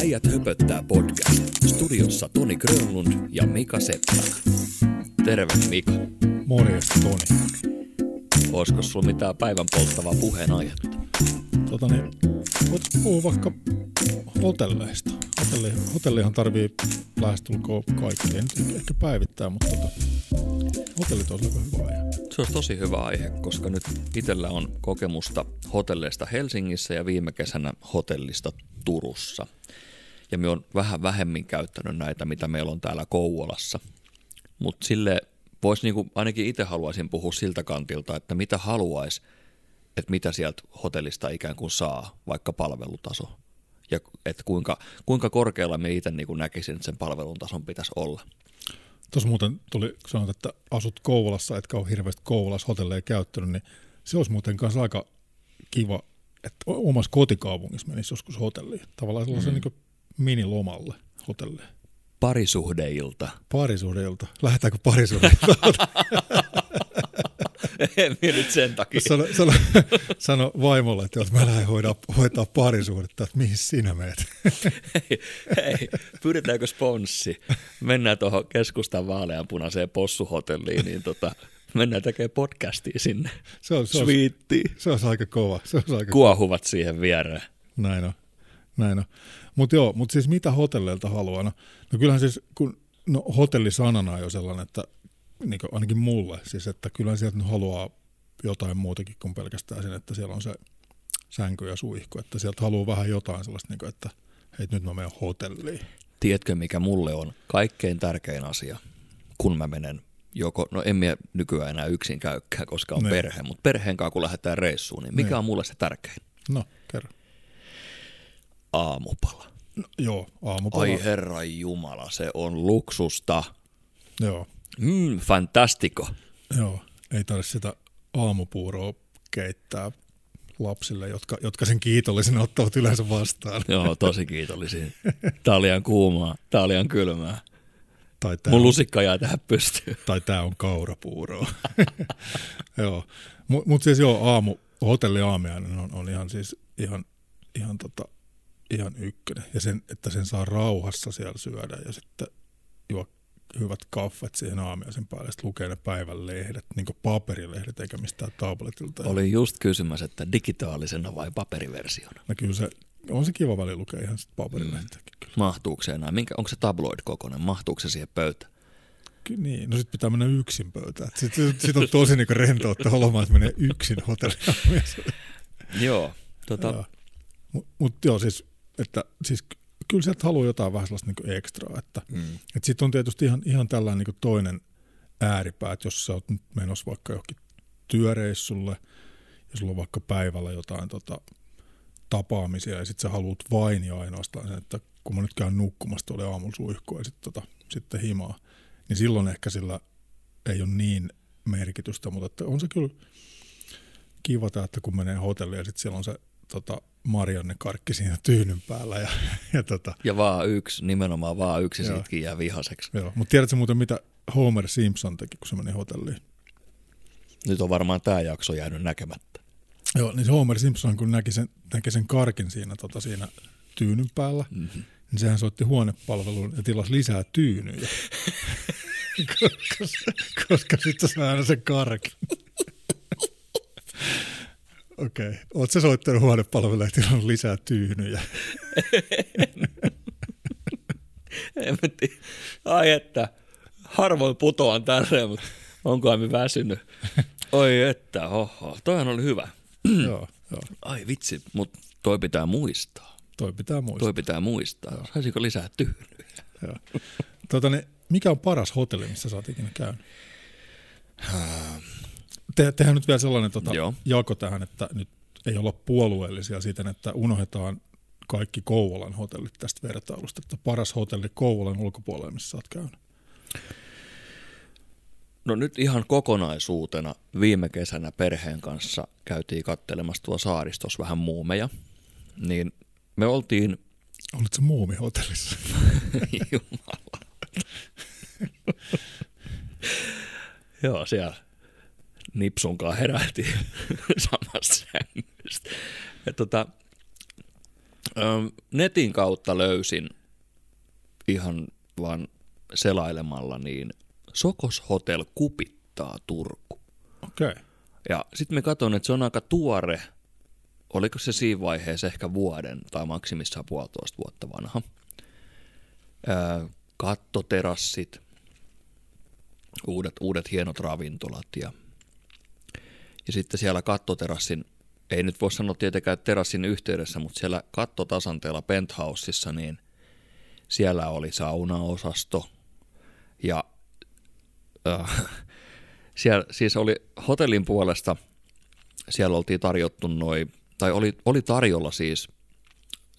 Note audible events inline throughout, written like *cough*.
Äijät höpöttää podcast. Studiossa Toni Grönlund ja Mika Seppälä. Terve Mika. Morjesta Toni. Olisiko sulla mitään päivän polttavaa puheenaihetta? Tota niin, voitaisiin puhua vaikka hotelleista. Hotelli, hotellihan tarvii lähestulkoon kaikkea, nyt ehkä päivittää, mutta tota, hotellit on hyvä aihe. Se olisi tosi hyvä aihe, koska nyt itsellä on kokemusta hotelleista Helsingissä ja viime kesänä hotellista Turussa. Ja me on vähän vähemmin käyttänyt näitä, mitä meillä on täällä Kouvolassa. Mutta sille voisi niinku, ainakin itse haluaisin puhua siltä kantilta, että mitä haluaisi, että mitä sieltä hotellista ikään kuin saa, vaikka palvelutaso. Ja että kuinka, kuinka korkealla me itse niin näkisin, että sen palvelun tason pitäisi olla. Tuossa muuten tuli, kun sanot, että asut Kouvolassa, etkä ole hirveästi Kouvolassa hotelleja käyttänyt, niin se olisi muuten kanssa aika kiva, että omassa kotikaupungissa menisi joskus hotelliin. Tavallaan sellaisen mm. niin minilomalle hotelliin. Parisuhdeilta. Parisuhdeilta. Lähdetäänkö parisuhdeilta? *laughs* en nyt sen takia. Sano, sano, sano vaimolle, että jos mä lähden hoitaa, hoitaa parisuhdetta, että mihin sinä meet? hei, hei, pyydetäänkö sponssi? Mennään tuohon keskustan vaaleanpunaiseen possuhotelliin, niin tota, mennään tekemään podcastia sinne. Se on, se on, se on aika kova. Se on aika Kuohuvat kova. siihen viereen. Näin on. Näin on. Mutta joo, mutta siis mitä hotelleilta haluaa? No, no kyllähän siis, kun no, hotellisanana on jo sellainen, että niin ainakin mulle, siis että kyllä sieltä nyt haluaa jotain muutakin kuin pelkästään sen, että siellä on se sänky ja suihku, että sieltä haluaa vähän jotain sellaista, niin kuin, että hei nyt mä menen hotelliin. Tiedätkö, mikä mulle on kaikkein tärkein asia, kun mä menen joko, no en minä nykyään enää yksin käykään, koska on ne. Niin. perhe, mutta perheen kanssa kun lähdetään reissuun, niin mikä ne. Niin. on mulle se tärkein? No, kerro. Aamupala. No, joo, aamupala. Ai herra jumala, se on luksusta. Joo. Mm, fantastico. Joo, ei tarvitse sitä aamupuuroa keittää lapsille, jotka, jotka sen kiitollisena ottavat yleensä vastaan. Joo, tosi kiitollisia. Tää on liian kuumaa, tää on liian kylmää. Tai Mun on, lusikka jää tähän pystyyn. Tai tää on kaurapuuroa. *laughs* joo, mutta mut siis joo, aamu, hotelli aamiainen on, on ihan siis ihan, ihan, tota, ihan ykkönen. Ja sen, että sen saa rauhassa siellä syödä ja sitten juo hyvät kaffet siihen aamiaisen päälle, sitten lukee ne päivän lehdet, niin kuin paperilehdet eikä mistään tabletilta. Oli just kysymys, että digitaalisena vai paperiversiona? No kyllä se, on se kiva väli lukea ihan sitten paperilehtäkin. Mm. Mahtuuko se enää? Minkä, onko se tabloid kokoinen? Mahtuuko se siihen pöytään? Kyllä niin, no sitten pitää mennä yksin pöytään. Sitten sit on tosi niin rentoutta olemaan, että menee yksin hotelliin. joo. Tota... Mutta mut joo, siis, että, siis kyllä sieltä haluaa jotain vähän sellaista niin ekstraa. Että, mm. että sitten on tietysti ihan, ihan tällainen niin toinen ääripää, että jos sä oot nyt menossa vaikka johonkin työreissulle ja sulla on vaikka päivällä jotain tota, tapaamisia ja sitten sä haluat vain ja ainoastaan sen, että kun mä nyt käyn nukkumassa tuolle aamulla suihkua ja sitten tota, sitten himaa, niin silloin ehkä sillä ei ole niin merkitystä, mutta että on se kyllä kiva, että kun menee hotelliin ja sitten siellä on se tota, Marianne karkki siinä tyynyn päällä. Ja, *laughs* ja, tota, ja vaan yksi, nimenomaan vaan yksi joo. sitkin jää vihaseksi. Joo, mutta tiedätkö muuten mitä Homer Simpson teki, kun se meni hotelliin? Nyt on varmaan tämä jakso jäänyt näkemättä. Joo, niin se Homer Simpson, kun näki sen, näki sen karkin siinä, tota, siinä tyynyn päällä, mm-hmm. niin sehän soitti huonepalveluun ja tilasi lisää tyynyjä. *laughs* *laughs* koska, koska sitten sai aina sen karkin. Okei. Okay. Oletko soittanut huonepalvelulle, että on lisää tyynyjä? *laughs* en mä tiedä. Ai että, harvoin putoan tälleen, mutta onkohan me väsynyt? Oi että, oho, toihan oli hyvä. *clears throat* joo, joo. Ai vitsi, mutta toi pitää muistaa. Toi pitää muistaa. Toi pitää muistaa. Joo. Saisiko lisää tyynyjä? Joo. Tuota, niin, mikä on paras hotelli, missä sä oot ikinä käynyt? Te, tehdään nyt vielä sellainen tota, jako tähän, että nyt ei olla puolueellisia siten, että unohdetaan kaikki Kouvolan hotellit tästä vertailusta, että paras hotelli Kouvolan ulkopuolella, missä olet käynyt? No nyt ihan kokonaisuutena viime kesänä perheen kanssa käytiin kattelemassa tuo saaristos vähän muumeja, niin me oltiin... Olitko muumihotellissa? *laughs* Jumala. *laughs* Joo, siellä Nipsunkaan herähti *laughs* samassa sängystä. Ja tota, netin kautta löysin ihan vaan selailemalla, niin Sokos Hotel kupittaa Turku. Okei. Okay. Ja sitten me katson, että se on aika tuore. Oliko se siinä vaiheessa ehkä vuoden tai maksimissaan puolitoista vuotta vanha. Öö, kattoterassit, uudet, uudet hienot ravintolat ja, ja sitten siellä kattoterassin, ei nyt voi sanoa tietenkään terassin yhteydessä, mutta siellä kattotasanteella penthouseissa, niin siellä oli saunaosasto ja äh, *laughs* siellä siis oli hotellin puolesta, siellä oltiin tarjottu noin, tai oli, oli tarjolla siis,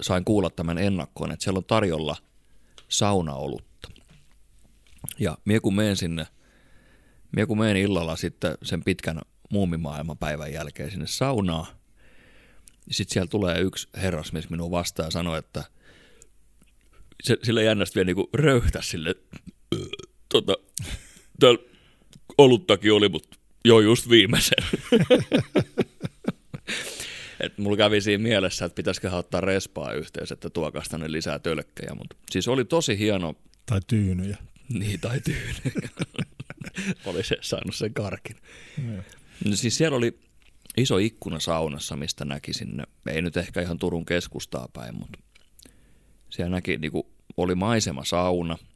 sain kuulla tämän ennakkoon, että siellä on tarjolla saunaolutta. Ja mie kun menen sinne, mie kun menen illalla sitten sen pitkän muumimaailman päivän jälkeen sinne saunaan, sitten siellä tulee yksi herrasmies minun vastaan ja sanoi, että se, sille jännästi vielä niinku röyhtä sille, tota, täällä oluttakin oli, mutta jo just viimeisen. *laughs* Et mulla kävi siinä mielessä, että pitäisikö ottaa respaa yhteys, että tuokas tänne lisää tölkkejä. Mutta siis oli tosi hieno. Tai tyynyjä. Niin, tai tyynyjä. *laughs* oli se saanut sen karkin. No, siis siellä oli iso ikkuna saunassa, mistä näki sinne, ei nyt ehkä ihan Turun keskustaa päin, mutta siellä näki, niin kuin, oli maisema sauna –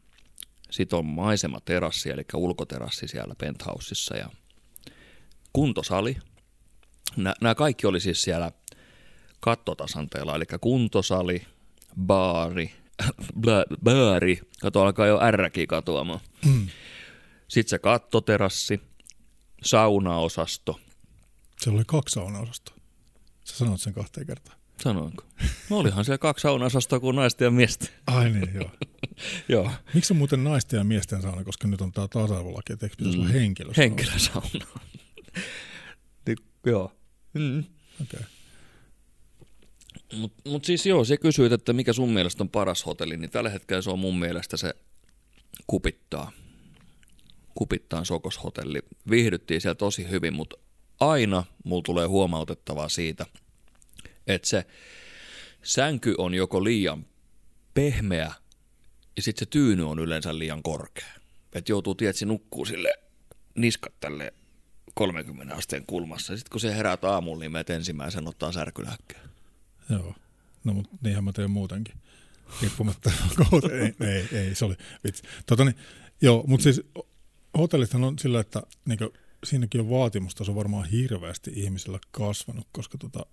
sitten on maisematerassi, eli ulkoterassi siellä penthouseissa ja kuntosali. Nämä kaikki oli siis siellä kattotasanteella, eli kuntosali, baari, *laughs* baari, kato alkaa jo ärräkin katoamaan. Mm. Sitten se kattoterassi, saunaosasto. Siellä oli kaksi saunaosastoa. Sä sanoit sen kahteen kertaan. Sanoinko? No olihan siellä kaksi saunaosastoa kuin naisten ja miesten. Ai niin, joo. *laughs* joo. Miksi on muuten naisten ja miesten sauna, koska nyt on tämä tasa-arvolaki, että eikö pitäisi mm. olla henkilösauna? Henkilösauna. *laughs* niin, joo. Mm. Okei. Okay. Mutta mut siis joo, se kysyit, että mikä sun mielestä on paras hotelli, niin tällä hetkellä se on mun mielestä se kupittaa. Kupittaan Sokoshotelli. Viihdyttiin siellä tosi hyvin, mutta aina mulla tulee huomautettavaa siitä – että se sänky on joko liian pehmeä ja sitten se tyyny on yleensä liian korkea. Että joutuu, tietysti nukkuu sille niskat tälle 30 asteen kulmassa. Sitten kun se herää aamulla, niin menet ensimmäisen ottaa särkylääkkeen. Joo, no mutta niinhän mä teen muutenkin. Riippumatta *laughs* ei, ei, ei, se oli vitsi. Tota niin, joo, mutta siis hotellithan on sillä, että niin kuin, siinäkin on vaatimustaso varmaan hirveästi ihmisillä kasvanut, koska tota,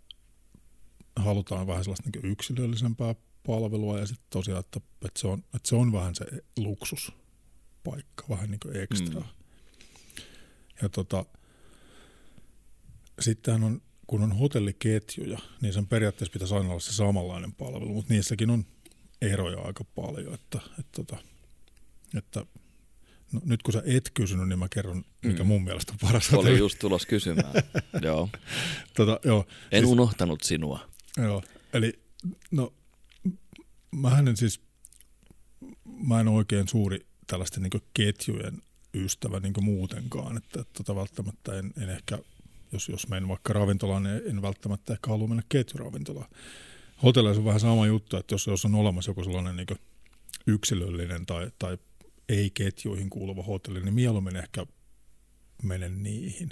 halutaan vähän sellaista niin yksilöllisempää palvelua ja sitten tosiaan, että, että, se on, että se on vähän se luksuspaikka, vähän niin kuin ekstra. Mm. Ja tota, sittenhän on, kun on hotelliketjuja, niin sen periaatteessa pitäisi aina olla se samanlainen palvelu, mutta niissäkin on eroja aika paljon, että, että, että, että No, nyt kun sä et kysynyt, niin mä kerron, mikä mm. mun mielestä on paras. Oli just tulos kysymään. *laughs* joo. Tota, joo. En siis, unohtanut sinua. Joo, eli no mä en siis, mä en oikein suuri tällaisten niin ketjujen ystävä niin muutenkaan, että, että tota välttämättä en, en ehkä, jos, jos menen vaikka ravintolaan, niin en välttämättä ehkä halua mennä ketjuravintolaan. Hotelleissa on vähän sama juttu, että jos, jos on olemassa joku sellainen niin yksilöllinen tai, tai ei-ketjuihin kuuluva hotelli, niin mieluummin ehkä menen niihin.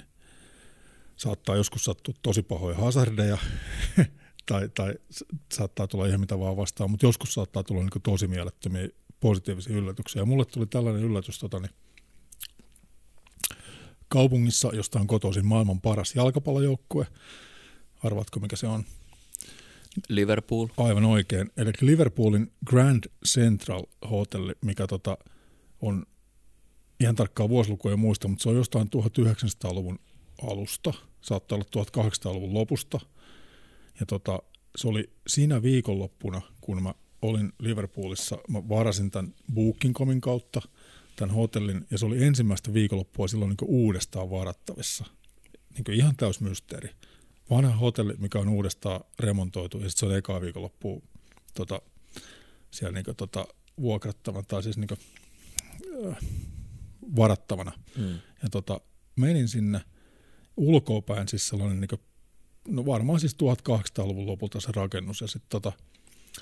Saattaa joskus sattua tosi pahoja hazardeja, *laughs* tai, tai saattaa tulla ihan mitä vaan vastaan, mutta joskus saattaa tulla niin tosi mielettömiä positiivisia yllätyksiä. Ja mulle tuli tällainen yllätys tota, niin kaupungissa, josta on kotoisin maailman paras jalkapallojoukkue. Arvaatko, mikä se on? Liverpool. Aivan oikein. Eli Liverpoolin Grand Central Hotelli, mikä tota, on ihan tarkkaa vuosilukuja muista, mutta se on jostain 1900-luvun alusta, saattaa olla 1800-luvun lopusta – ja tota, se oli siinä viikonloppuna, kun mä olin Liverpoolissa, mä varasin tämän Booking.comin kautta tämän hotellin, ja se oli ensimmäistä viikonloppua silloin niin uudestaan varattavissa. Niin ihan täys mysteeri. Vanha hotelli, mikä on uudestaan remontoitu, ja sitten se on ekaa viikonloppua tota, siellä niin kuin, tota, vuokrattavana, tai siis niin kuin, varattavana. Mm. Ja tota, menin sinne ulkoapäin, siis sellainen niin no varmaan siis 1800-luvun lopulta se rakennus ja sitten tota,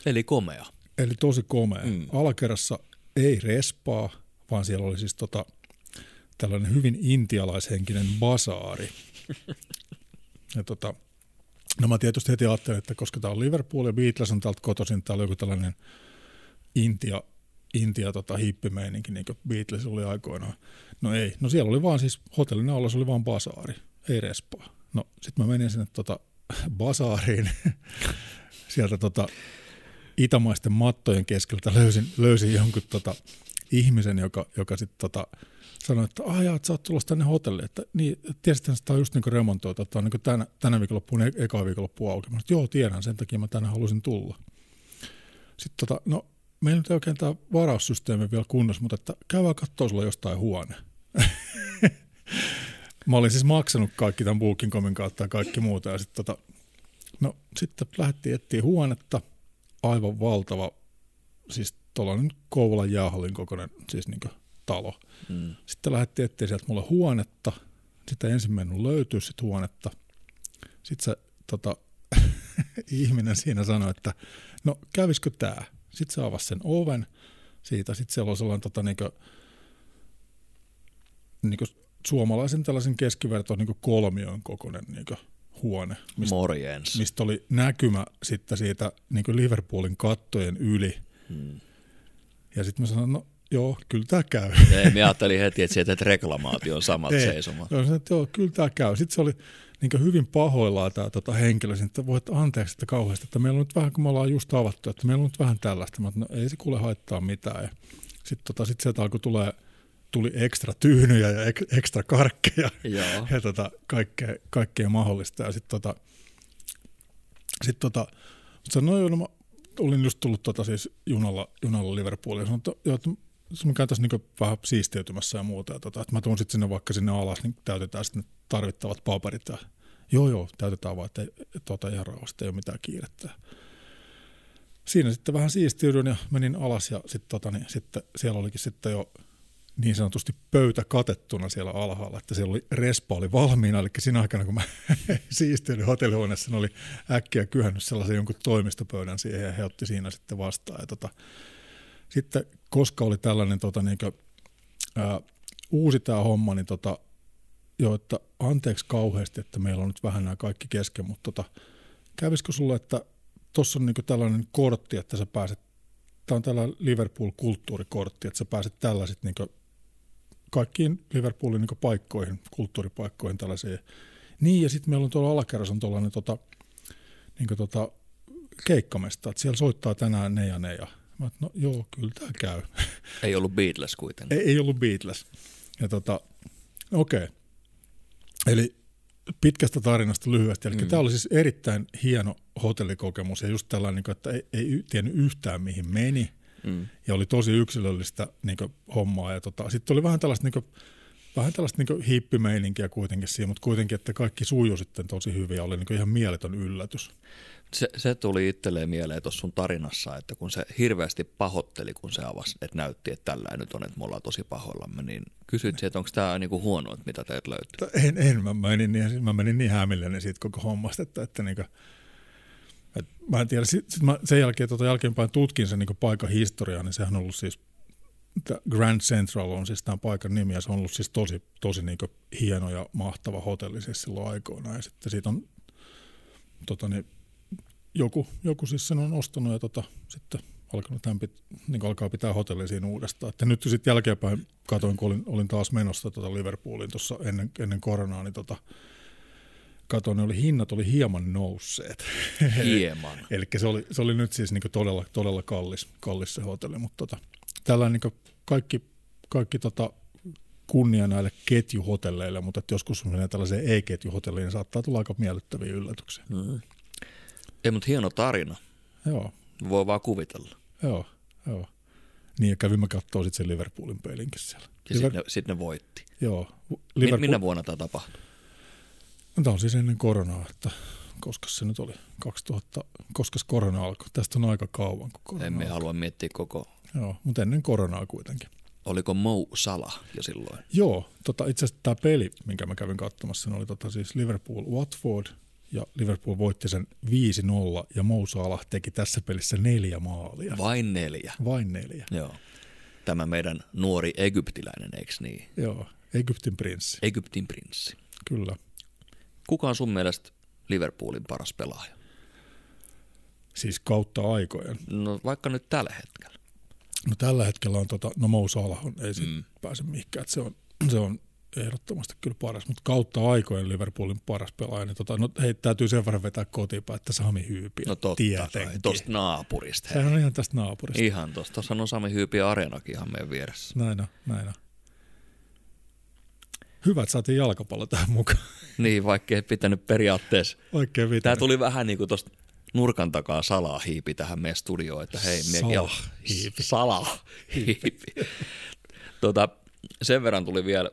Eli komea. Eli tosi komea. Mm. Alakerrassa ei respaa, vaan siellä oli siis tota, tällainen hyvin intialaishenkinen basaari. *laughs* ja tota, no mä tietysti heti ajattelin, että koska tämä on Liverpool ja Beatles on täältä kotoisin, täällä on joku tällainen Intia, Intia tota, hippimeininki, niin kuin Beatles oli aikoinaan. No ei, no siellä oli vaan siis hotellin alla, se oli vaan basaari, ei respaa. No sitten mä menin sinne tota, *laughs* basaariin, *laughs* sieltä tota, itämaisten mattojen keskeltä löysin, löysin jonkun tota, ihmisen, joka, joka sitten tota, sanoi, että aijaa, että sä oot tulossa tänne hotelliin. Että, niin, tiesit, että tämä on just niin remontoitu, että on niin tänä, tänä viikonloppuun, e- eka viikonloppuun auki. Mä sanoin, joo, tiedän, sen takia mä tänne halusin tulla. Sitten tota, no, meillä nyt ei oikein tämä varaussysteemi vielä kunnossa, mutta että käydään katsoa sulla jostain huone. *laughs* mä olin siis maksanut kaikki tämän Booking.comin kautta ja kaikki muuta. Ja sitten tota, no, sitten lähdettiin etsiä huonetta, aivan valtava, siis tuollainen Kouvolan jäähallin kokoinen siis niin talo. Mm. Sitten lähdettiin etsiä sieltä mulle huonetta, sitten ensimmäinen löytyy sitten huonetta. Sitten se tota, *laughs* ihminen siinä sanoi, että no kävisikö tämä? Sitten se avasi sen oven siitä, sitten siellä oli sellainen tota, niin kuin, niin kuin suomalaisen tällaisen keskiverto niin kolmion kokoinen niin huone. Mistä, Morjens. Mistä oli näkymä sitten siitä niin Liverpoolin kattojen yli. Hmm. Ja sitten mä sanoin, no joo, kyllä tämä käy. Ei, mä ajattelin heti, että sieltä reklamaation samat *laughs* Ei, seisomat. Joo, että joo, kyllä tämä käy. Sitten se oli niin hyvin pahoillaan tämä tota, henkilö, että voit anteeksi että kauheasti, että meillä on nyt vähän, kun me ollaan just avattu, että meillä on nyt vähän tällaista. Mä, no, ei se kuule haittaa mitään. Sitten tota, sit sieltä alkoi tulee tuli ekstra tyynyjä ja ek, ekstra karkkeja Joo. ja tota, kaikkea, kaikkea mahdollista. Ja sitten tota, sit tota, sanoin, no, mä olin just tullut tota, siis junalla, junalla Liverpooliin ja sanoin, että, että mä käyn tässä niin vähän siisteytymässä ja muuta. Ja tota, että mä tuun sitten sinne vaikka sinne alas, niin täytetään sitten tarvittavat paperit. Ja, joo, joo, täytetään vaan, että tota, ihan rauhasta ei ole mitään kiirettä. Siinä sitten vähän siistiydyin ja menin alas ja sitten tota, niin, sitten siellä olikin sitten jo niin sanotusti pöytä katettuna siellä alhaalla, että siellä oli respa oli valmiina, eli siinä aikana kun mä *laughs* siistiydyin hotellihuoneessa, oli äkkiä kyhännyt sellaisen jonkun toimistopöydän siihen ja he otti siinä sitten vastaan. Ja tota, sitten koska oli tällainen tota, niin kuin, ää, uusi tämä homma, niin tota, jo, että anteeksi kauheasti, että meillä on nyt vähän nämä kaikki kesken, mutta tota, kävisikö sulle, että tuossa on niin tällainen kortti, että sä pääset, tämä on tällainen Liverpool-kulttuurikortti, että sä pääset tällaiset niin kaikkiin Liverpoolin niin paikkoihin, kulttuuripaikkoihin tällaisiin. Niin, ja sitten meillä on tuolla alakerrassa on tuollainen tota, niin tota, keikkamesta, että siellä soittaa tänään ne ja ne. Ja mä että no joo, kyllä tämä käy. *laughs* Ei ollut Beatles kuitenkaan. Ei, ei ollut Beatles. Ja tota, okei. Okay. Eli pitkästä tarinasta lyhyesti. Eli mm. tämä oli siis erittäin hieno hotellikokemus ja just tällainen, niin että ei, ei tiennyt yhtään mihin meni. Mm. Ja oli tosi yksilöllistä niin kuin, hommaa. Ja tota, sitten oli vähän tällaista, niin kuin, vähän tällaista niin hippimeininkiä kuitenkin siinä, mutta kuitenkin, että kaikki sujuu sitten tosi hyvin ja oli niin ihan mieletön yllätys. Se, se tuli itselleen mieleen tuossa sun tarinassa, että kun se hirveästi pahotteli, kun se avasi, että näytti, että tällä nyt on, että me ollaan tosi pahoillamme, niin kysyit että onko tämä niinku huono, että mitä teet löytyy? En, en mä, menin niin, mä menin niin hämilläni siitä koko hommasta, että, että niinku, et mä en tiedä, sit, sit mä sen jälkeen, tota jälkeenpäin tutkin sen niin paikan historiaa, niin sehän on ollut siis, Grand Central on siis tämän paikan nimi, ja se on ollut siis tosi, tosi niin hieno ja mahtava hotelli siis silloin aikoina, ja sitten siitä on tota niin, joku, joku siis sen on ostanut ja tota, sitten alkanut tämän pit, niin alkaa pitää hotelli siinä uudestaan. Että nyt sitten jälkeenpäin katoin, kun olin, olin taas menossa tota Liverpooliin tuossa ennen, ennen koronaa, niin tota, katoin, niin oli, hinnat oli hieman nousseet. Hieman. *laughs* Eli se oli, se oli nyt siis niin todella, todella kallis, kallis se hotelli, mutta tota, tällainen niin kaikki, kaikki tota, kunnia näille ketjuhotelleille, mutta että joskus menee tällaiseen ei-ketjuhotelliin, niin saattaa tulla aika miellyttäviä yllätyksiä. Mm. Ei, mutta hieno tarina. Joo. Voi vaan kuvitella. Joo, joo. Niin, ja kävimme katsoa sitten sen Liverpoolin pelinkin siellä. Ja Liver... sitten ne, sit ne voitti. Joo. Liverpool... Minä vuonna tämä tapahtui? No, tämä on siis ennen koronaa, että koska se nyt oli 2000, koska korona alkoi. Tästä on aika kauan, kun korona Emme alkoi. halua miettiä koko... Joo, mutta ennen koronaa kuitenkin. Oliko Mo Sala jo silloin? Joo, tota, itse asiassa tämä peli, minkä mä kävin katsomassa, oli tota, siis Liverpool-Watford, ja Liverpool voitti sen 5-0 ja Mo Salah teki tässä pelissä neljä maalia. Vain neljä. Vain neljä. Joo. Tämä meidän nuori egyptiläinen, eikö niin? Joo, Egyptin prinssi. Egyptin prinssi. Kyllä. Kuka on sun mielestä Liverpoolin paras pelaaja? Siis kautta aikojen. No vaikka nyt tällä hetkellä. No tällä hetkellä on, tota, no Mo Salah on, ei siitä Mm. pääse mihinkään, että se on, se on ehdottomasti kyllä paras, mutta kautta aikojen Liverpoolin paras pelaaja, niin tota, no hei, täytyy sen verran vetää kotiinpäin, että Sami Hyypi No totta tietenkin. tosta naapurista. Sehän on ihan tästä naapurista. Ihan tosta. Tuossa on Sami Hyypi Areenakin ihan meidän vieressä. Näin on, näin on. Hyvä, että saatiin jalkapallo tähän mukaan. Niin, vaikka ei pitänyt periaatteessa. Oikein Tämä vitaan. tuli vähän niin kuin tuosta nurkan takaa salaa hiipi tähän meidän studioon, että hei, Salah joo, hiipi. Salaa hiipi. tota, sen verran tuli vielä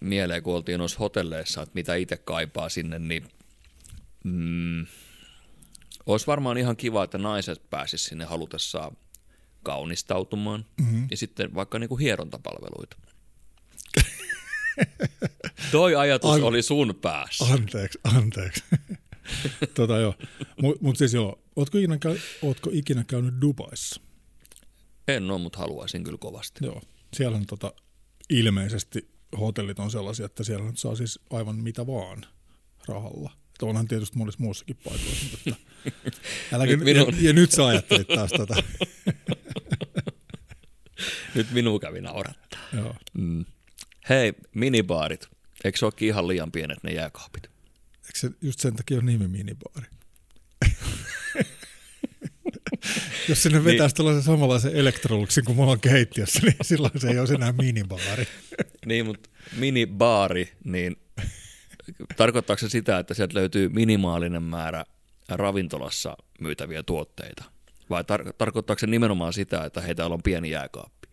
mieleen, kun oltiin noissa hotelleissa, että mitä itse kaipaa sinne, niin mm, olisi varmaan ihan kiva, että naiset pääsis sinne halutessaan kaunistautumaan mm-hmm. ja sitten vaikka niinku hierontapalveluita. Toi ajatus An- oli sun päässä. Anteeksi, anteeksi. *laughs* tota joo. Mutta mut siis joo, ootko ikinä, käy, ootko ikinä käynyt Dubaissa? En ole, mutta haluaisin kyllä kovasti. Joo. Siellä on tota, ilmeisesti hotellit on sellaisia, että siellä nyt saa siis aivan mitä vaan rahalla. Että onhan tietysti monissa muussakin paikoissa, mutta *laughs* äläkin, Nyt minun- ja, ja, nyt sä ajattelit taas tätä. *laughs* Nyt minua kävi naurattaa. joo. Mm. Hei, minibaarit. Eikö se olekin ihan liian pienet ne jääkaapit? Eikö se just sen takia on nimi minibaari? *laughs* Jos sinne vetäisi niin. tällaisen samanlaisen elektroluksin kuin mulla on keittiössä, niin *laughs* silloin se ei olisi enää minibaari. *laughs* Niin, mutta minibaari, niin tarkoittaako se sitä, että sieltä löytyy minimaalinen määrä ravintolassa myytäviä tuotteita? Vai tar- tarkoittaako se nimenomaan sitä, että hei, täällä on pieni jääkaappi?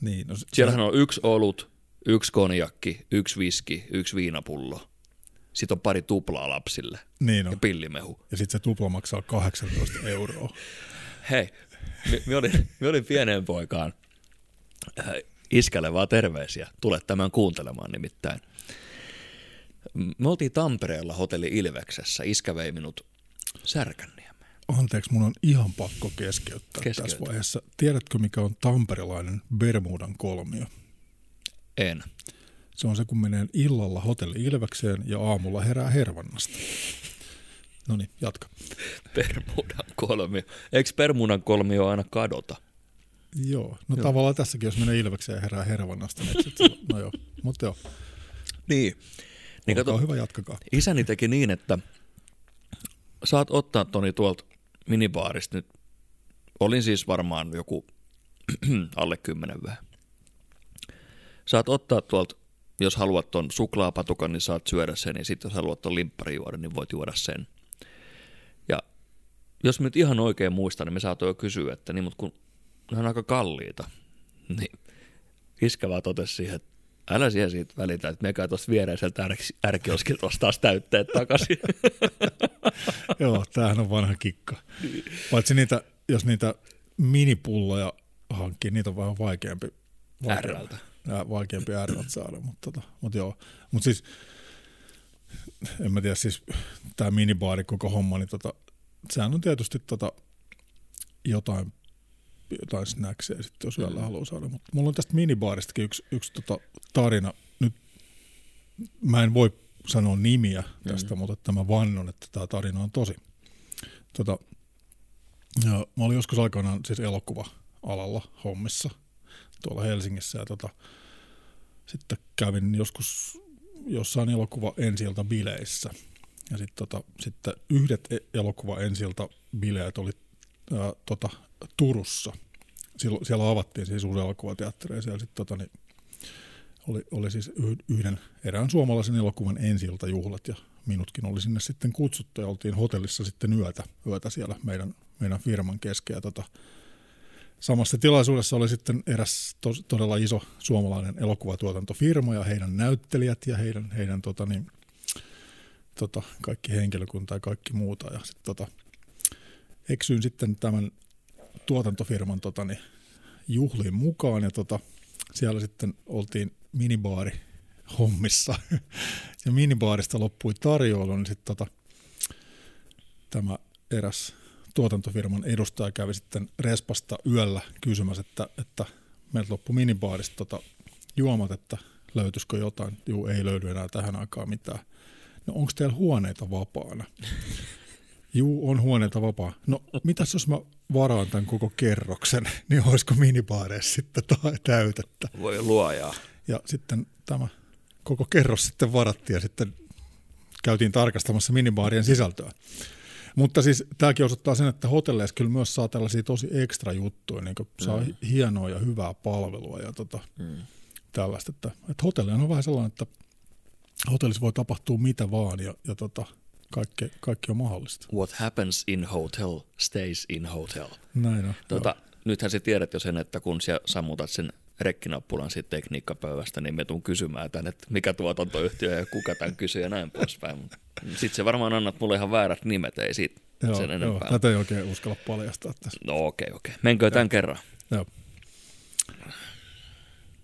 Niin, no, Siellähän on yksi olut, yksi konjakki, yksi viski, yksi viinapullo. Sitten on pari tuplaa lapsille niin ja on. pillimehu. Ja sitten se tupla maksaa 18 euroa. *laughs* Hei, me, olin, me olin pieneen poikaan äh, iskälle vaan terveisiä. Tule tämän kuuntelemaan nimittäin. Me oltiin Tampereella hotelli Ilveksessä. Iskä vei minut Särkänniemeen. Anteeksi, mun on ihan pakko keskeyttää Keskeytä. tässä vaiheessa. Tiedätkö, mikä on tamperelainen Bermudan kolmio? En. Se on se, kun menee illalla hotelli Ilvekseen ja aamulla herää hervannasta. No niin, jatka. Bermudan kolmio. Eikö Bermudan kolmio aina kadota? Joo, no joo. tavallaan tässäkin, jos menee Ilvekseen ja herää hervannasta, niin sit, se- no joo, mutta joo, Niin. Niin kato, hyvä, jatkakaa. isäni teki niin, että saat ottaa Toni tuolta minibaarista nyt. Olin siis varmaan joku *clears throat* alle kymmenen vähän. Saat ottaa tuolta, jos haluat ton suklaapatukan, niin saat syödä sen, ja sitten jos haluat ton limppari juoda, niin voit juoda sen. Ja jos nyt ihan oikein muistan, niin me saatoin jo kysyä, että niin, mutta kun ne on aika kalliita, *laughs* niin iskä vaan totesi siihen, että älä siihen siitä välitä, että mekää tuosta viereiseltä ärki- ärkioskilta ostaa täytteet takaisin. *laughs* Joo, tämähän on vanha kikka. Paitsi niitä, jos niitä minipulloja hankkii, niitä on vähän vaikeampi. vaikeampi- Ärrältä. Vaikeampi ärrät saada, mutta, tota, mutta joo. Mutta siis, en mä tiedä, siis tämä minibaari koko homma, niin tota, sehän on tietysti tota, jotain, jotain snackseja sitten, jos yöllä haluaa saada. Mutta mulla on tästä minibaaristakin yksi, yksi tota, tarina. Nyt mä en voi sanoa nimiä tästä, mm. mutta että mä vannon, että tämä tarina on tosi. Tota, ja mä olin joskus aikoinaan siis elokuva-alalla hommissa tuolla Helsingissä ja tota, sitten kävin joskus jossain elokuva ensi bileissä. Ja sit, tota, sitten yhdet e- elokuva ensi bileet oli ää, tota, Turussa. Silloin, siellä avattiin siis uusi elokuvateatteri ja siellä sit, tota, niin, oli, oli siis yh- yhden erään suomalaisen elokuvan ensi juhlat ja minutkin oli sinne sitten kutsuttu ja oltiin hotellissa sitten yötä, yötä siellä meidän, meidän firman kesken. Ja tota, samassa tilaisuudessa oli sitten eräs tos, todella iso suomalainen elokuvatuotantofirma ja heidän näyttelijät ja heidän, heidän tota, niin, tota, kaikki henkilökunta ja kaikki muuta. Ja sit, tota, eksyin sitten tämän tuotantofirman tota, niin, juhliin mukaan ja tota, siellä sitten oltiin minibaari hommissa. *laughs* ja minibaarista loppui tarjoulu, niin sitten tota, tämä eräs tuotantofirman edustaja kävi sitten Respasta yöllä kysymässä, että, että meiltä loppui minibaarista tota juomat, että löytyisikö jotain. Juu, ei löydy enää tähän aikaan mitään. No onko teillä huoneita vapaana? Juu, on huoneita vapaa. No mitäs jos mä varaan tämän koko kerroksen, *laughs* niin olisiko minibaareissa sitten täytettä? Voi luojaa. Ja sitten tämä koko kerros sitten varattiin ja sitten käytiin tarkastamassa minibaarien sisältöä. Mutta siis tämäkin osoittaa sen, että hotelleissa kyllä myös saa tällaisia tosi ekstra juttuja, niin kuin saa mm. hienoa ja hyvää palvelua ja tota, mm. tällaista. Että, että hotelli on vähän sellainen, että hotellissa voi tapahtua mitä vaan ja, ja tota, kaikki, kaikki on mahdollista. What happens in hotel stays in hotel. Näin on. Tota, nythän sä tiedät jo sen, että kun sä sammutat sen rekkinappulan siitä tekniikkapöydästä, niin me tuun kysymään tämän, että mikä tuotantoyhtiö ja kuka tämän kysyy ja näin poispäin. Sitten se varmaan annat mulle ihan väärät nimet, ei siitä joo, sen enempää. Joo, tätä ei oikein uskalla paljastaa tässä. No okei, okay, okei. Okay. Menkö tämän kerran? Joo.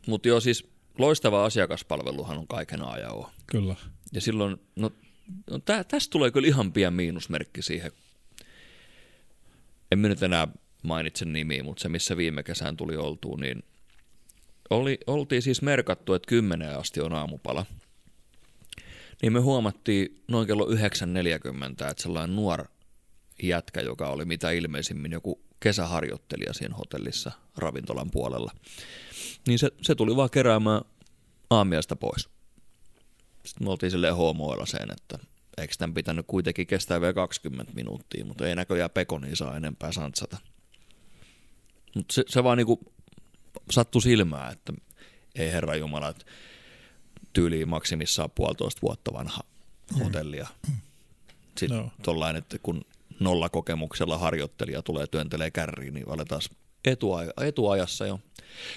Mutta joo, siis loistava asiakaspalveluhan on kaiken ajan Kyllä. Ja silloin, no, no tä, tästä tulee kyllä ihan pian miinusmerkki siihen. En nyt enää mainitse nimiä, mutta se missä viime kesään tuli oltuun, niin oli, oltiin siis merkattu, että 10 asti on aamupala. Niin me huomattiin noin kello 9.40, että sellainen nuor jätkä, joka oli mitä ilmeisimmin joku kesäharjoittelija siinä hotellissa ravintolan puolella, niin se, se tuli vaan keräämään aamiaista pois. Sitten me oltiin silleen homoilla sen, että eikö tämän pitänyt kuitenkin kestää vielä 20 minuuttia, mutta ei näköjään pekoni saa enempää santsata. Mutta se, se vaan niinku sattui silmään, että ei herra Jumala, että tyyliin maksimissaan puolitoista vuotta vanha hotellia. Sitten no. tollain, että kun nolla kokemuksella harjoittelija tulee työntelee kärriin, niin aletaan etuaj- etuajassa jo.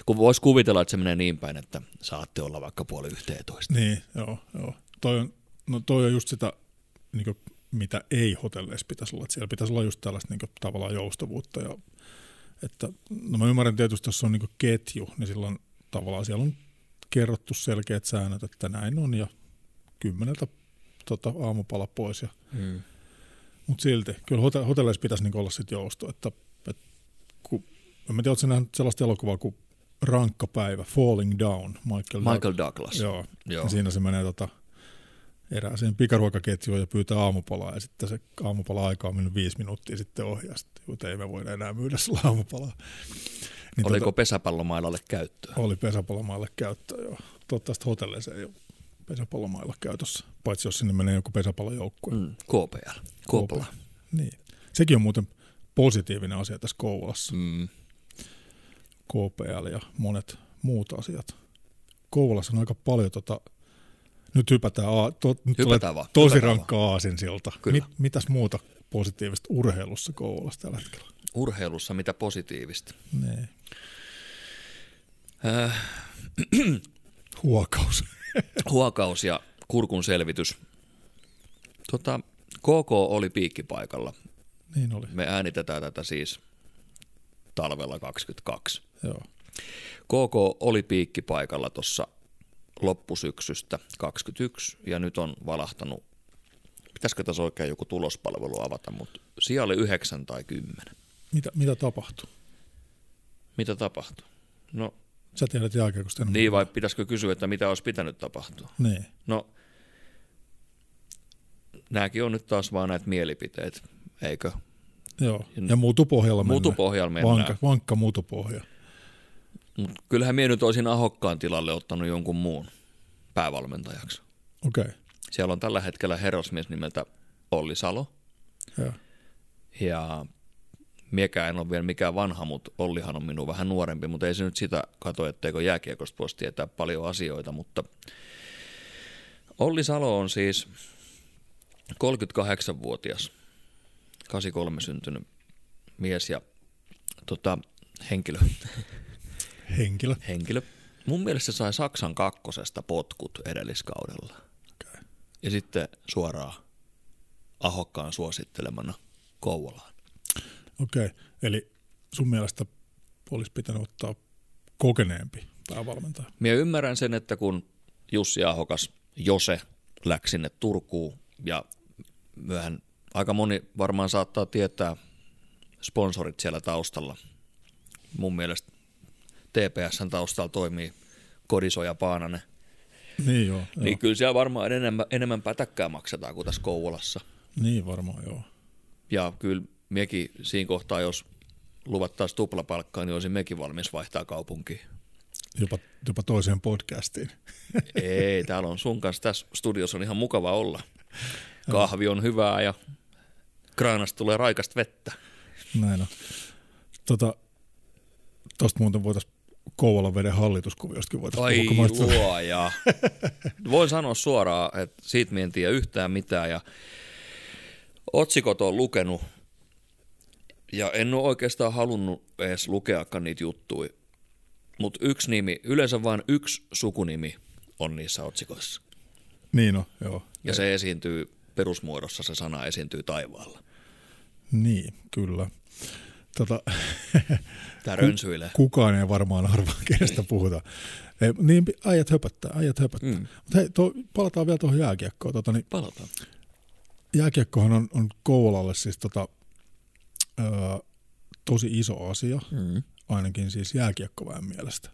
Kun voisi kuvitella, että se menee niin päin, että saatte olla vaikka puoli yhteentoista. Niin, joo, joo. Toi on, no toi on just sitä, niin kuin, mitä ei hotelleissa pitäisi olla. Että siellä pitäisi olla just tällaista niin kuin, tavallaan joustavuutta ja että, no mä ymmärrän tietysti, jos on niin ketju, niin silloin tavallaan siellä on kerrottu selkeät säännöt, että näin on ja kymmeneltä tota, aamupala pois. Ja, mm. Mutta silti, kyllä hotelleissa pitäisi niin olla sitten jousto, että, että kun, en tiedä, oletko sellaista elokuvaa kuin Rankka päivä, Falling Down, Michael, Michael Douglas. Joo, Joo. siinä se menee tota, erääseen pikaruokaketjuun ja pyytää aamupalaa ja sitten se aamupala-aika on mennyt viisi minuuttia sitten ohi ja sitten ei me voida enää myydä sulla aamupalaa. Niin Oliko tota, pesäpallomailalle käyttöä? Oli pesäpallomailalle käyttöä, joo. Toivottavasti hotelleissa ei ole pesäpallomailla käytössä, paitsi jos sinne menee joku pesäpallojoukkue. Mm, KPL, Kouvola. Niin. Sekin on muuten positiivinen asia tässä Kouvolassa. Mm. KPL ja monet muut asiat. Kouvolassa on aika paljon tota, nyt hypätään, a, to, nyt hypätään vaan, tosi hypätään rankka aasinsilta. Mit, mitäs muuta positiivista urheilussa Kouvolassa tällä hetkellä? Urheilussa mitä positiivista? Nee. Äh. *clears throat* Huokaus. *laughs* Huokaus ja kurkun selvitys. Tota, KK oli piikkipaikalla. Niin oli. Me äänitetään tätä siis talvella 22. Joo. KK oli piikkipaikalla tuossa loppusyksystä 21 ja nyt on valahtanut, pitäisikö tässä oikein joku tulospalvelu avata, mutta siellä oli 9 tai 10. Mitä, mitä tapahtui? Mitä tapahtui? No, Sä tiedät jälkeen, kun Niin, vai pitäisikö kysyä, että mitä olisi pitänyt tapahtua? Niin. No, nämäkin on nyt taas vaan näitä mielipiteitä, eikö? Joo, ja muutupohjalla mennään. Muutupohjalla mennään. Vankka, vankka muutupohja. Mut kyllähän minä nyt olisin Ahokkaan tilalle ottanut jonkun muun päävalmentajaksi. Okei. Okay. Siellä on tällä hetkellä herrasmies nimeltä Olli Salo. Ja, ja miekään en ole vielä mikään vanha, mutta Ollihan on minun vähän nuorempi, mutta ei se nyt sitä kato, etteikö jääkiekosta voisi tietää paljon asioita, mutta Olli Salo on siis 38-vuotias, 83 syntynyt mies ja tota, henkilö. Henkilö. Henkilö. Mun mielestä se sai Saksan kakkosesta potkut edelliskaudella. Okay. Ja sitten suoraan Ahokkaan suosittelemana Kouvolaan. Okei, okay. eli sun mielestä olisi pitänyt ottaa kokeneempi päävalmentaja? Minä ymmärrän sen, että kun Jussi Ahokas Jose läksi sinne Turkuun ja myöhän aika moni varmaan saattaa tietää sponsorit siellä taustalla. Mun mielestä TPSn taustalla toimii Kodisoja Paananen. Niin joo. Niin joo. kyllä siellä varmaan enemmän, enemmän pätäkkää maksetaan kuin tässä Kouvolassa. Niin varmaan joo. Ja kyllä mekin siinä kohtaa, jos luvattaisiin tuplapalkkaa, niin olisin mekin valmis vaihtaa kaupunkiin. Jopa, jopa toiseen podcastiin. *laughs* Ei, täällä on sun kanssa tässä studiossa on ihan mukava olla. Kahvi on hyvää ja kraanasta tulee raikasta vettä. Näin on. Tota, muuten voitaisiin Kouvolan veden hallituskuviostakin voitaisiin Ai puhua. mä- luoja. *laughs* Voin sanoa suoraan, että siitä me en tiedä yhtään mitään ja otsikot on lukenut ja en ole oikeastaan halunnut edes lukeakaan niitä juttuja. Mutta yksi nimi, yleensä vain yksi sukunimi on niissä otsikoissa. Niin on, joo. Ja se esiintyy perusmuodossa, se sana esiintyy taivaalla. Niin, kyllä. Tota, *laughs* Tämä rönsyilee. kukaan ei varmaan arvaa, kenestä puhutaan. Ei, niin, äijät höpöttää, äijät höpöttää. Mm. Mm. Mutta hei, to, palataan vielä tuohon jääkiekkoon. Tota, niin, Palataan. jääkiekkohan on, on Kouvolalle siis tota, ö, tosi iso asia, Mm. ainakin siis jääkiekkoväen mielestä.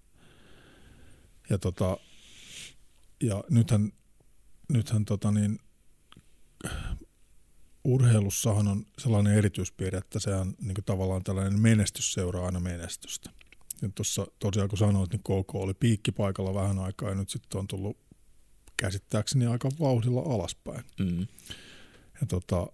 Ja, tota, ja nythän, nythän tota niin, urheilussahan on sellainen erityispiirre, että se on niin tavallaan tällainen menestys seuraa aina menestystä. Ja tuossa tosiaan kun sanoit, niin KK oli piikkipaikalla vähän aikaa ja nyt sitten on tullut käsittääkseni aika vauhdilla alaspäin. Mm. Ja tota,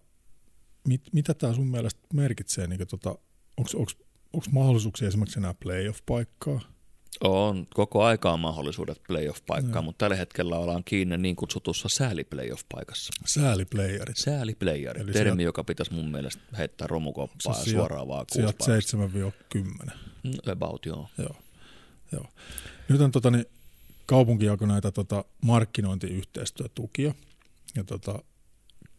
mit, mitä tämä sun mielestä merkitsee? Niin tota, Onko mahdollisuuksia esimerkiksi enää playoff-paikkaa? On koko aikaa mahdollisuudet playoff-paikkaan, mutta tällä hetkellä ollaan kiinni niin kutsutussa sääli-playoff-paikassa. Sääliplayerit. Sääli-playeri, Eli termi, sieltä- joka pitäisi mun mielestä heittää romukoppaan Se ja suoraan vaan kuusi 7-10. Mm, About, joo. Joo. Joo. Nyt on tota, niin, kaupunki jakoi näitä tota, markkinointiyhteistyötukia ja tota,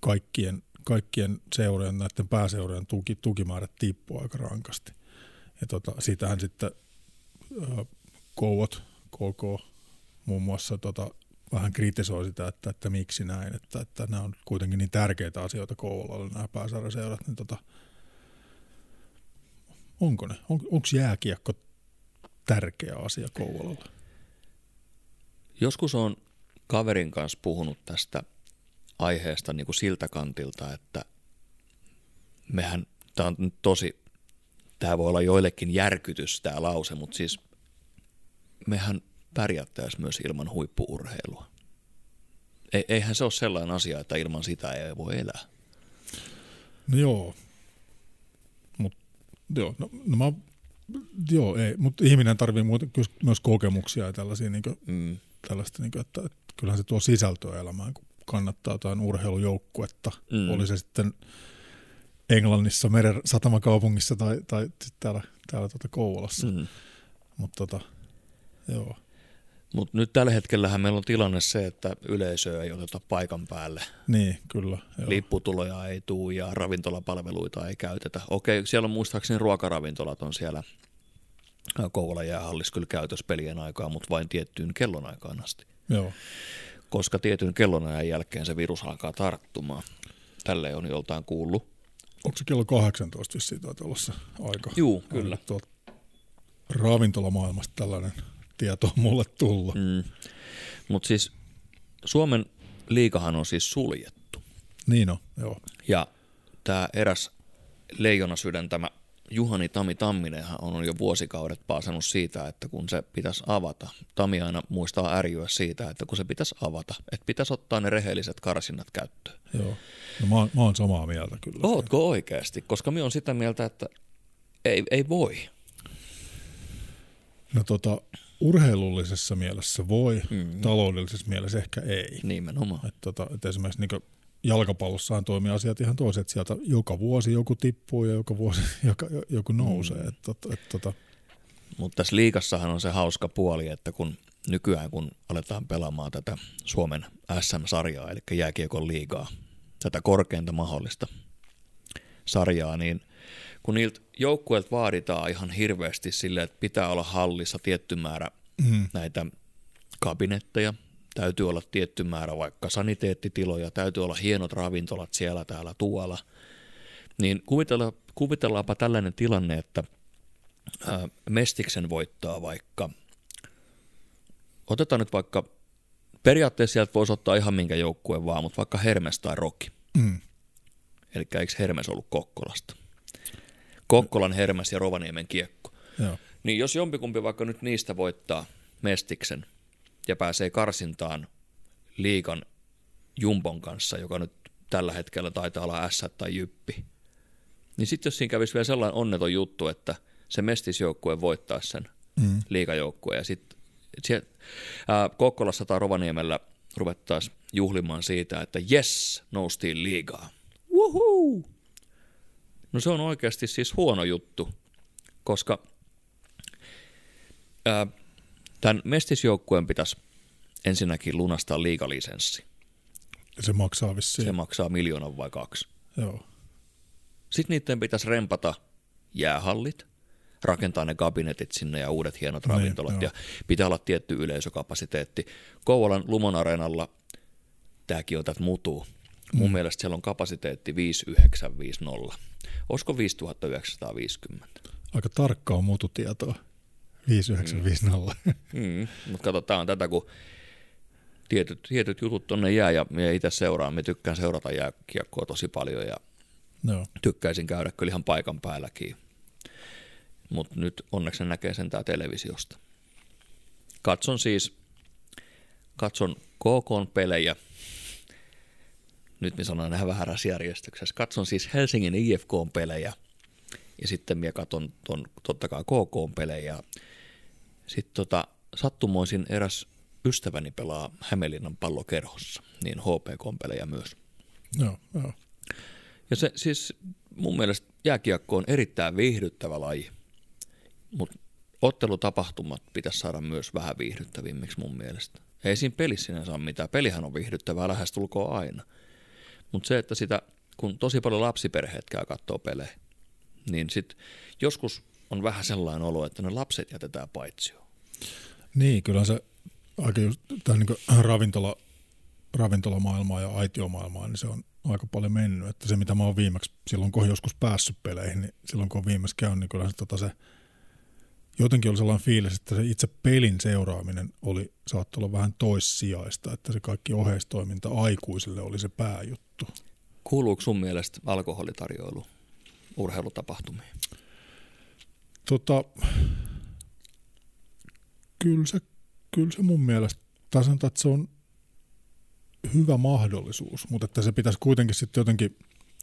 kaikkien, kaikkien seurojen, näiden pääseurojen tuki, tukimäärät tippuu aika rankasti. Ja tota, siitähän sitten Kouot, KK muun muassa tota, vähän kritisoi sitä, että, että miksi näin, että, että nämä on kuitenkin niin tärkeitä asioita Kouvolalle nämä pääsarjaseurat, niin tota, onko ne? On, onko jääkiekko tärkeä asia Kouvolalle? Joskus on kaverin kanssa puhunut tästä aiheesta niin kuin siltä kantilta, että mehän, tämä on tosi, tämä voi olla joillekin järkytys tämä lause, mutta siis mehän pärjättäisiin myös ilman huippuurheilua. Ei, eihän se ole sellainen asia, että ilman sitä ei voi elää. No joo. Mut, joo, no, no mä, joo, ei, mutta ihminen tarvii muuten myös kokemuksia ja tällaisia, niin kuin, Mm. tällaista, niin kuin, että, että kyllähän se tuo sisältöä elämään, kun kannattaa jotain urheilujoukkuetta, Mm. oli se sitten Englannissa, meren satamakaupungissa tai, tai täällä, täällä tuota Kouvolassa. Mm. Mutta tota, joo. Mutta nyt tällä hetkellähän meillä on tilanne se, että yleisöä ei oteta paikan päälle. Niin, kyllä. Joo. Lipputuloja ei tuu ja ravintolapalveluita ei käytetä. Okei, siellä on muistaakseni ruokaravintolat on siellä Kouvolan jäähallissa kyllä käytössä pelien aikaa, mutta vain tiettyyn kellonaikaan asti. joo. Koska tietyn kellonajan jälkeen se virus alkaa tarttumaan. Tälle on joltain kuullut. Onko se kello 18 vissiin taitaa olla se aika? Juu, kyllä. Tuolta ravintolamaailmasta tällainen tieto on mulle tullut. Mm. Mutta siis Suomen liikahan on siis suljettu. Niin on, joo. Ja tämä eräs leijona sydäntämä Juhani Tami Tamminenhan on jo vuosikaudet paasannut siitä, että kun se pitäisi avata. Tami aina muistaa ärjyä siitä, että kun se pitäisi avata, että pitäisi ottaa ne rehelliset karsinnat käyttöön. joo. No, mä, oon, mä oon samaa mieltä kyllä. Ootko oikeasti? Koska minä on sitä mieltä, että ei, ei voi. No tota, urheilullisessa mielessä voi, Mm. taloudellisessa mielessä ehkä ei. Nimenomaan. Et tota, et esimerkiksi niin jalkapallossahan toimii asiat ihan toiset, sieltä joka vuosi joku tippuu ja joka vuosi *laughs* joka, joku nousee. Mm. Et, tota, et, tota, Mutta tässä liikassahan on se hauska puoli, että kun nykyään kun aletaan pelaamaan tätä Suomen SM-sarjaa, eli jääkiekon liigaa, tätä korkeinta mahdollista sarjaa, niin kun niiltä joukkueilta vaaditaan ihan hirveästi sille, että pitää olla hallissa tietty määrä mm, näitä kabinetteja, täytyy olla tietty määrä vaikka saniteettitiloja, täytyy olla hienot ravintolat siellä, täällä, tuolla. Niin kuvitella, kuvitellaanpa tällainen tilanne, että ää, Mestiksen voittaa vaikka, otetaan nyt vaikka, periaatteessa sieltä voisi ottaa ihan minkä joukkueen vaan, mutta vaikka Hermes tai Rocky. Mm. Eli eikö Hermes ollut Kokkolasta? Kokkolan Hermes ja Rovaniemen kiekko. Joo. Niin jos jompikumpi vaikka nyt niistä voittaa Mestiksen ja pääsee karsintaan liikan Jumpon kanssa, joka nyt tällä hetkellä taitaa olla S tai Jyppi, niin sitten jos siinä kävisi vielä sellainen onneton juttu, että se mestisjoukkue voittaa sen Mm. liikajoukkue ja sitten Kokkolassa tai Rovaniemellä ruvettaisiin juhlimaan siitä, että jes, noustiin liigaa. Woohoo! No se on oikeasti siis huono juttu, koska ää, tämän mestisjoukkueen pitäisi ensinnäkin lunastaa liigalisenssi. Se maksaa vissiin. Se maksaa miljoonan vai kaksi. Joo. Sitten niiden pitäisi rempata jäähallit, rakentaa ne kabinetit sinne ja uudet hienot Niin, ravintolat joo. ja pitää olla tietty yleisökapasiteetti. Kouvolan Lumon Areenalla, tämäkin on tätä mutuu, mun Mm. mielestä siellä on kapasiteetti 5950. Olisiko 5950? Aika tarkkaa mututietoa. 5950. Mm, mutta kato, tämä on tätä, kun tietyt, tietyt jutut tonne jää ja, ja itse seuraan. Me tykkään seurata jääkiekkoa tosi paljon ja Joo. tykkäisin käydä kyllä ihan paikan päälläkin. Mutta nyt onneksi ne näkee sen tää televisiosta. Katson siis, katson KK-pelejä, nyt minä sanon nämä väärässä järjestyksessä, katson siis Helsingin IFK-pelejä ja sitten minä katson ton, totta kai KK-pelejä. Sitten tota, sattumoisin eräs ystäväni pelaa Hämeenlinnan pallokerhossa, niin HPK-pelejä myös. Joo, joo. Ja se siis mun mielestä jääkiekko on erittäin viihdyttävä laji, mutta ottelutapahtumat pitäisi saada myös vähän viihdyttävimmiksi mun mielestä. Ei siinä pelissä sinänsä ole mitään. Pelihän on viihdyttävää lähestulkoon aina. Mutta se, että sitä, kun tosi paljon lapsiperheet käy kattoo pelejä, niin sit joskus on vähän sellainen olo, että ne lapset jätetään paitsioon. Niin, kyllä se aika just, tämä niin ravintola, ravintolamaailmaa ja aitiomaailmaa, niin se on aika paljon mennyt. Että se, mitä mä oon viimeksi, silloin kun oon joskus päässyt peleihin, niin silloin kun oon viimeksi käynyt, niin kyllä se, tota, se jotenkin oli sellainen fiilis, että se itse pelin seuraaminen oli, saattoi olla vähän toissijaista, että se kaikki oheistoiminta aikuisille oli se pääjuttu. Kuuluuko sun mielestä alkoholitarjoilu urheilutapahtumiin? Tota, kyllä se, kyllä se mun mielestä, tai sanotaan, että se on hyvä mahdollisuus, mutta että se pitäisi kuitenkin sitten jotenkin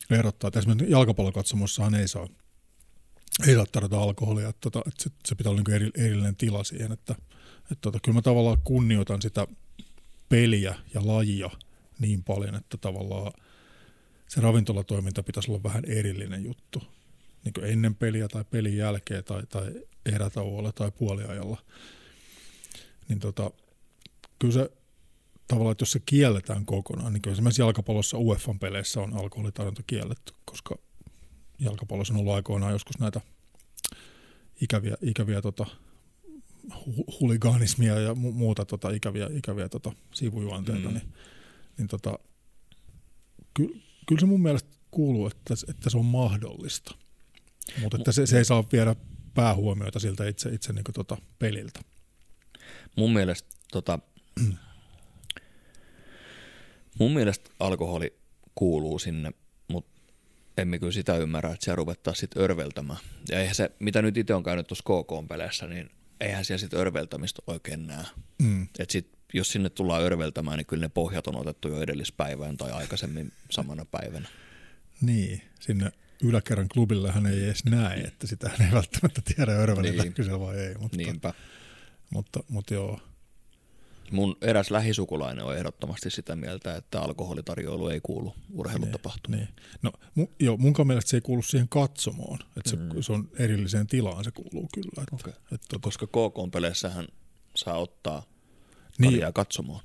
erottaa, että esimerkiksi jalkapallokatsomossahan ei saa, ei saa tarjota alkoholia, että, tota, että se, se pitää olla niin eri, erillinen tila siihen, että, että tota, kyllä mä tavallaan kunnioitan sitä peliä ja lajia niin paljon, että tavallaan se ravintolatoiminta pitäisi olla vähän erillinen juttu niin kuin ennen peliä tai pelin jälkeen tai, tai erätauolla tai puoliajalla. Niin tota, kyllä se tavallaan, että jos se kielletään kokonaan, niin kyllä esimerkiksi jalkapallossa UEFan peleissä on alkoholitarjonta kielletty, koska jalkapallossa on ollut aikoinaan joskus näitä ikäviä, ikäviä tota, hu- huligaanismia ja mu- muuta tota, ikäviä, ikäviä tota, sivujuonteita, Mm. mm. niin, niin tota, ky- kyllä se mun mielestä kuuluu, että, että se on mahdollista. Mutta että se, se ei saa viedä päähuomioita siltä itse, itse niin tota peliltä. Mun mielestä, tota, mun mielestä alkoholi kuuluu sinne, emme kyllä sitä ymmärrä, että siellä ruvettaisiin sitten örveltämään. Ja eihän se, mitä nyt itse on käynyt tuossa KK-peleissä, niin eihän siellä sitten örveltämistä oikein näe. Mm. Et sit, jos sinne tullaan örveltämään, niin kyllä ne pohjat on otettu jo edellispäivään tai aikaisemmin samana päivänä. Niin, sinne yläkerran klubille hän ei edes näe, että sitä ei välttämättä tiedä örvelitäänkö Niin. siellä vai ei. Mutta, Niinpä. mutta, mutta joo, Mun eräs lähisukulainen on ehdottomasti sitä mieltä, että alkoholitarjoilu ei kuulu urheilutapahtumaan. niin. No mu, joo, munkaan mielestä se ei kuulu siihen katsomoon, että se, mm. se on erilliseen tilaan, se kuuluu kyllä. Että, Okei. että, tota, Koska KK-peleissähän saa ottaa Niin. katsomoon.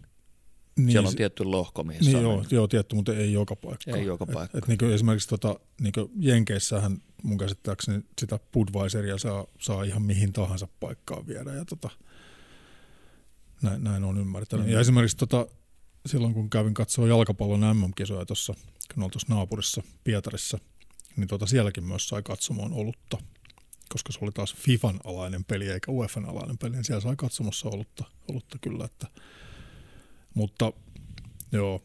niin, Siellä on tietty lohko, mihin Niin saa joo, mennä. joo, tietty, mutta ei joka paikka. Ei joka Et, paikka. et niin kuin esimerkiksi tota, niin Jenkeissähän mun käsittääkseni sitä Budweiseria saa, saa ihan mihin tahansa paikkaan viedä. Ja tota, Näin, näin on ymmärtänyt. Mm. Ja esimerkiksi tota, silloin, kun kävin katsoa jalkapallon MM-kisoja tuossa, kun tuossa naapurissa Pietarissa, niin tota sielläkin myös sai katsomaan olutta, koska se oli taas FIFAn alainen peli eikä UEFan alainen peli, niin siellä sai katsomassa olutta, olutta kyllä. Että. Mutta joo,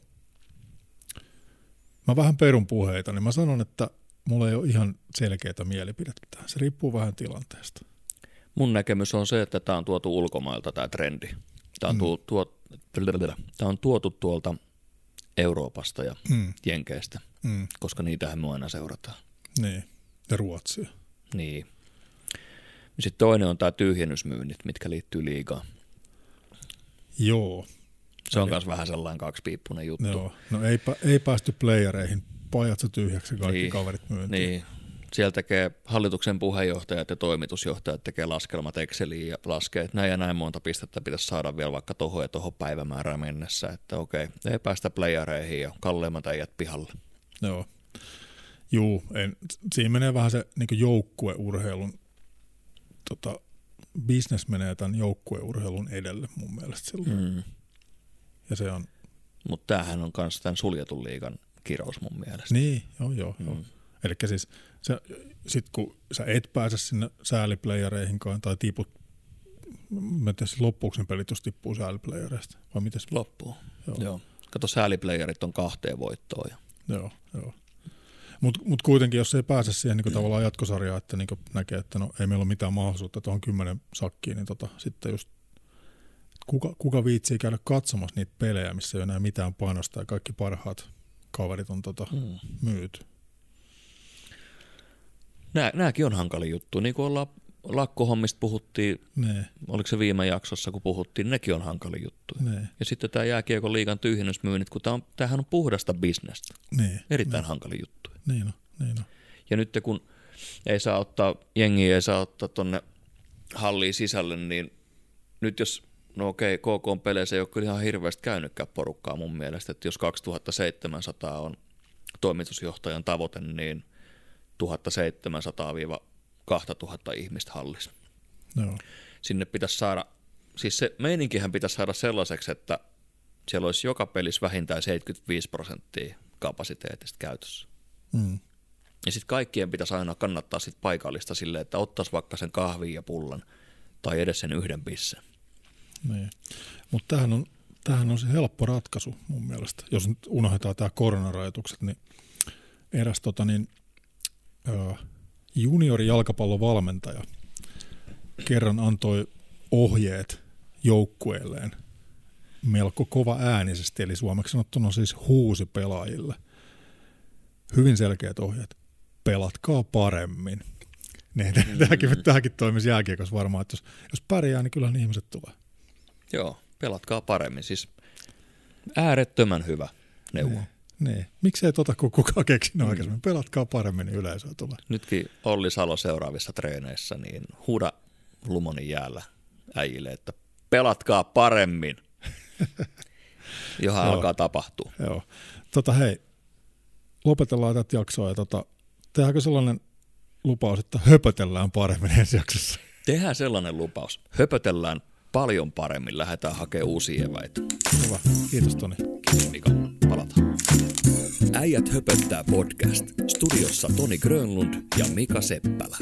mä vähän perun puheita, niin mä sanon, että mulla ei ole ihan selkeää mielipidettä. Se riippuu vähän tilanteesta. Mun näkemys on se, että tämä on tuotu ulkomailta tämä trendi. Tämä on, mm. tuo, tuo, tämä on tuotu tuolta Euroopasta ja mm. Jenkeistä, mm. koska niitähän me aina seurataan. Niin, ja Ruotsia. Niin. Sitten toinen on tämä tyhjennysmyynnit, mitkä liittyy liigaan. Joo. Se on myös vähän sellainen kaksipiippunen juttu. Joo. No ei, ei päästy playereihin, pajatso tyhjäksi kaikki niin, kaverit myyntiin. Niin, siellä tekee hallituksen puheenjohtajat ja toimitusjohtajat tekee laskelmat Exceliin ja laskee, että näin ja näin monta pistettä pitäisi saada vielä vaikka tuohon ja tuohon päivämäärään mennessä, että okei, ei päästä playereihin ja kalleimmat äijät pihalle. Joo. Juu, en, siinä menee vähän se niin joukkueurheilun, tota, business menee tämän joukkueurheilun edelle mun mielestä silloin. Mm. Ja se on... Mutta tämähän on myös tämän suljetun liigan kirous mun mielestä. Niin, joo, joo. Mm. joo. Eli siis se, sit kun sä et pääse sinne sääliplayereihinkaan tai tiput, mä tiedän, loppuuko ne pelit, jos tippuu sääliplayereista, vai miten? Loppuu, joo. joo. Kato, sääliplayerit on kahteen voittoon. Ja... Joo, joo. Mutta mut kuitenkin, jos ei pääse siihen niin tavallaan jatkosarjaan, että niin näkee, että no, ei meillä ole mitään mahdollisuutta tuohon kymmenen sakkiin, niin tota, sitten just kuka, kuka viitsii käydä katsomassa niitä pelejä, missä ei ole enää mitään painosta ja kaikki parhaat kaverit on tota, mm. myyty. Nää, nääkin on hankali juttu. Niin kuin ollaan lakkohommista puhuttiin, ne. oliko se viime jaksossa, kun puhuttiin, nekin on hankali juttu. Ne. Ja sitten tämä jääkiekon liigan tyhjennysmyynnit, kun tämä on, tämähän on puhdasta bisnestä. Ne. Erittäin ne. hankali juttu. Niin on, niin on. Ja nyt kun ei saa ottaa, jengiä ei saa ottaa tuonne halliin sisälle, niin nyt jos, no okei, KK peleissä ei ole kyllä ihan hirveästi käynytkään porukkaa mun mielestä, että jos 2700 on toimitusjohtajan tavoite, niin 1700-2000 ihmistä hallissa. No. Sinne pitäisi saada, siis se meininkihän pitäisi saada sellaiseksi, että siellä olisi joka pelissä vähintään 75 prosenttia kapasiteetista käytössä. Mm. Ja sitten kaikkien pitäisi aina kannattaa sit paikallista silleen, että ottaisi vaikka sen kahvin ja pullan tai edes sen yhden pissen. Niin. Mutta tämähän on, tämähän on se helppo ratkaisu mun mielestä. Jos nyt unohdetaan tämä koronarajoitukset, niin eräs tota, niin, juniorijalkapallovalmentaja kerran antoi ohjeet joukkueelleen melko kova äänisesti, eli suomeksi sanottuna siis huusi pelaajille. Hyvin selkeät ohjeet. Pelatkaa paremmin. Niin, mm-hmm. *laughs* tämäkin, tämäkin toimisi jääkiekossa varmaan, että jos, jos pärjää, niin kyllähän ihmiset tulee. Joo, pelatkaa paremmin. Siis äärettömän hyvä neuvo. Niin. Niin. Miksei tota kun kukaan keksinyt mm. aikaisemmin? Pelatkaa paremmin, niin yleisöä tulee. Nytkin Olli Salo seuraavissa treeneissä, niin huuda Lumonin jäällä äijille, että pelatkaa paremmin. *laughs* Johan alkaa tapahtua. Joo. Tota hei, lopetellaan tätä jaksoa ja tota, tehdäänkö sellainen lupaus, että höpötellään paremmin *laughs* ensi jaksossa? Tehdään sellainen lupaus. Höpötellään paljon paremmin. Lähdetään hakemaan uusia eväitä. Hyvä. Kiitos Toni. Kiitos Mika. Palataan. Äijät höpöttää podcast. Studiossa Toni Grönlund ja Mika Seppälä.